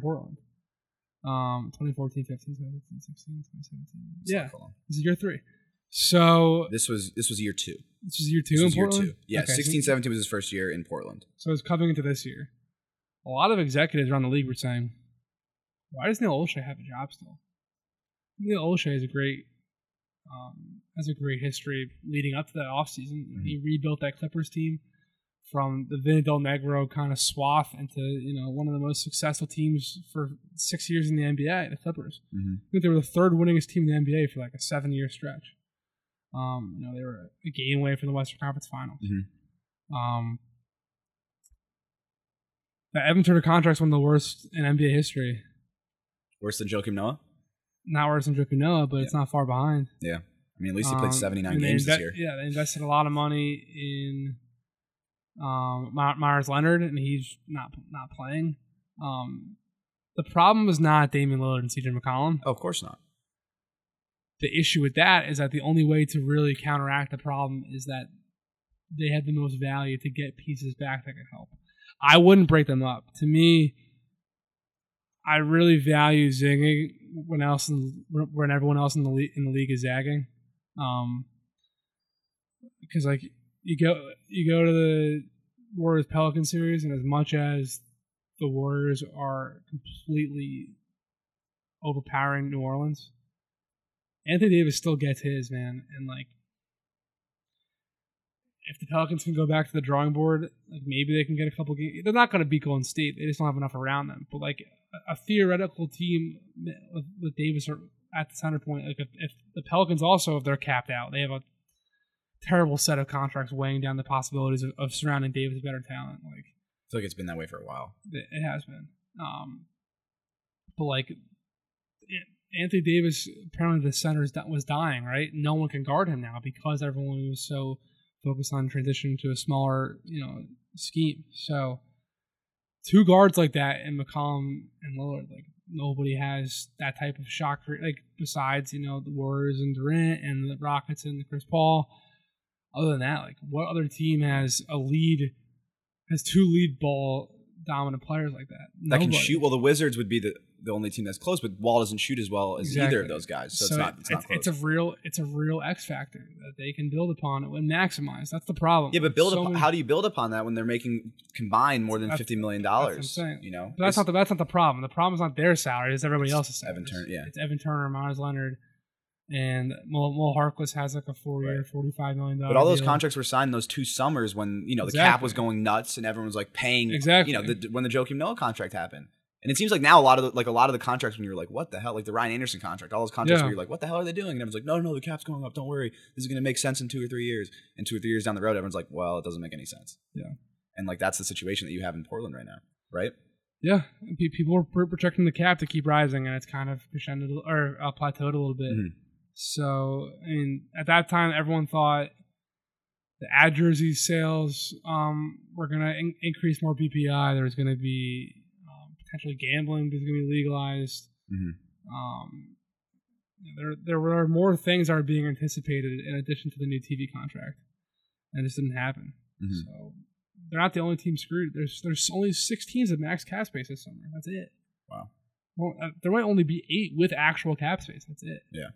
in Portland. Um, 2014, 15, 2015, 16, 2017. Yeah, Hold this is year three. So This was this was year two. this is year two This in was year Portland. two. Yeah, Okay, so- 16, 17 was his first year in Portland. So it's coming into this year. A lot of executives around the league were saying, "Why does Neil Olshey have a job still?" Neil Olshey is a great, um, has a great history leading up to that offseason. He rebuilt that Clippers team from the Vin Del Negro kind of swath into you know one of the most successful teams for six years in the NBA, the Clippers. Mm-hmm. I think they were the third winningest team in the NBA for like a seven year stretch. Um, you know, they were a game away from the Western Conference Finals. Mhm. Um, the Evan Turner contract's one of the worst in NBA history. Worse than Joakim Noah. Not worse than Joakim Noah, but it's not far behind. Yeah, I mean at least he played Um, 79 and they games this year. Yeah, they invested a lot of money in um, Meyers Leonard, and he's not not playing. Um, the problem is not Damian Lillard and CJ McCollum. Oh, of course not. the issue with that is that the only way to really counteract the problem is that they had the most value to get pieces back that could help. I wouldn't break them up. To me, I really value zinging when else in, when everyone else in the league, in the league is zagging. Um, because like you go you go to the Warriors Pelican series, and as much as the Warriors are completely overpowering New Orleans, Anthony Davis still gets his man, and like if the Pelicans can go back to the drawing board, like maybe they can get a couple games. They're not going to beat Golden State; they just don't have enough around them. But like a, a theoretical team with, with Davis or at the center point, like if, if the Pelicans also, if they're capped out, they have a terrible set of contracts weighing down the possibilities of, of surrounding Davis with better talent. Like I feel like it's been that way for a while. it it has been. Um, but like An- Anthony Davis, apparently the center was dying. Right, no one can guard him now because everyone was so focused on transitioning to a smaller, you know, scheme. So two guards like that in McCollum and Lillard, like nobody has that type of shot. cre- Like besides, you know, the Warriors and Durant and the Rockets and the Chris Paul. Other than that, like what other team has a lead, has two lead ball dominant players like that? That can shoot. Well, the Wizards would be the, the only team that's close, but Wall doesn't shoot as well as either of those guys, so, it's not it's not it's a real it's a real X factor that they can build upon and maximize. That's the problem. yeah, but build So up. many- How do you build upon that when they're making combined more than fifty million that's what I'm dollars? You know, But that's not the that's not the problem. The problem is not their salary; it's everybody else's salary. Evan Turner, yeah. it's Evan Turner, Meyers Leonard, and Mo, Mo Harkless has like a four-year, Right. forty-five million dollar. But all those deal. contracts were signed those two summers when you know the cap was going nuts and everyone was like paying Exactly. You know, the, when the Joakim Noah contract happened, and it seems like now a lot of the, like a lot of the contracts when you're like, what the hell, like the Ryan Anderson contract, all those contracts Yeah. where you're like, what the hell are they doing? And everyone's like, no, no, the cap's going up. Don't worry, this is going to make sense in two or three years. And two or three years down the road, everyone's like, well, it doesn't make any sense. Yeah. And like that's the situation that you have in Portland right now, right? Yeah, people are protecting the cap to keep rising, and it's kind of crescendoed or uh, plateaued a little bit. Mhm. So, I mean, at that time, everyone thought the ad jersey sales um, were going to in- increase more BPI. There was going to be um, potentially gambling was going to be legalized. Mhm. Um, there, there were more things that are being anticipated in addition to the new TV contract, and this didn't happen. Mhm. So they're not the only team screwed. There's there's only six teams with max cap space this summer. That's it. Wow. Well, uh, there might only be eight with actual cap space. That's it. Yeah.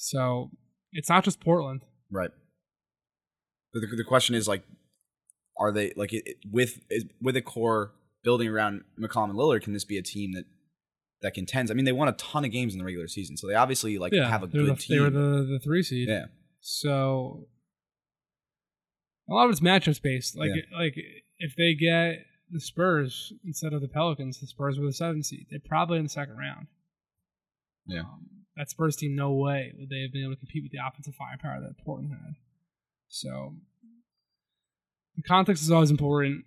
So it's not just Portland. Right. But the, the question is like, are they like it, it- with with a core building around McCollum and Lillard? Can this be a team that that contends? I mean, they won a ton of games in the regular season, so they obviously like yeah, have a good the, team. They were the the three seed. yeah, So a lot of it's matchups based. Like Yeah. like if they get the Spurs instead of the Pelicans, the Spurs were the seven seed. They're probably in the second round. Yeah. Um, that Spurs team, no way would they have been able to compete with the offensive firepower that Portland had. So the context is always important.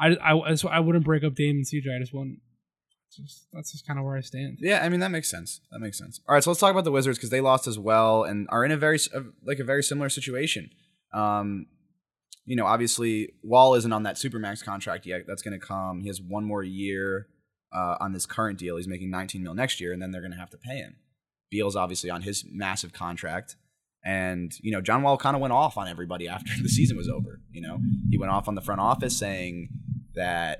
I I, I, wouldn't break up Dame and CJ. I just wouldn't. Just, that's just kind of where I stand. yeah. I mean, that makes sense. That makes sense. All right, so let's talk about the Wizards because they lost as well and are in a very like a very similar situation. Um, you know, obviously Wall isn't on that supermax contract yet. That's going to come. He has one more year uh, on this current deal. He's making 19 mil next year, and then they're going to have to pay him. Beal's obviously on his massive contract, and you know John Wall kind of went off on everybody after the season was over. You know, he went off on the front office saying that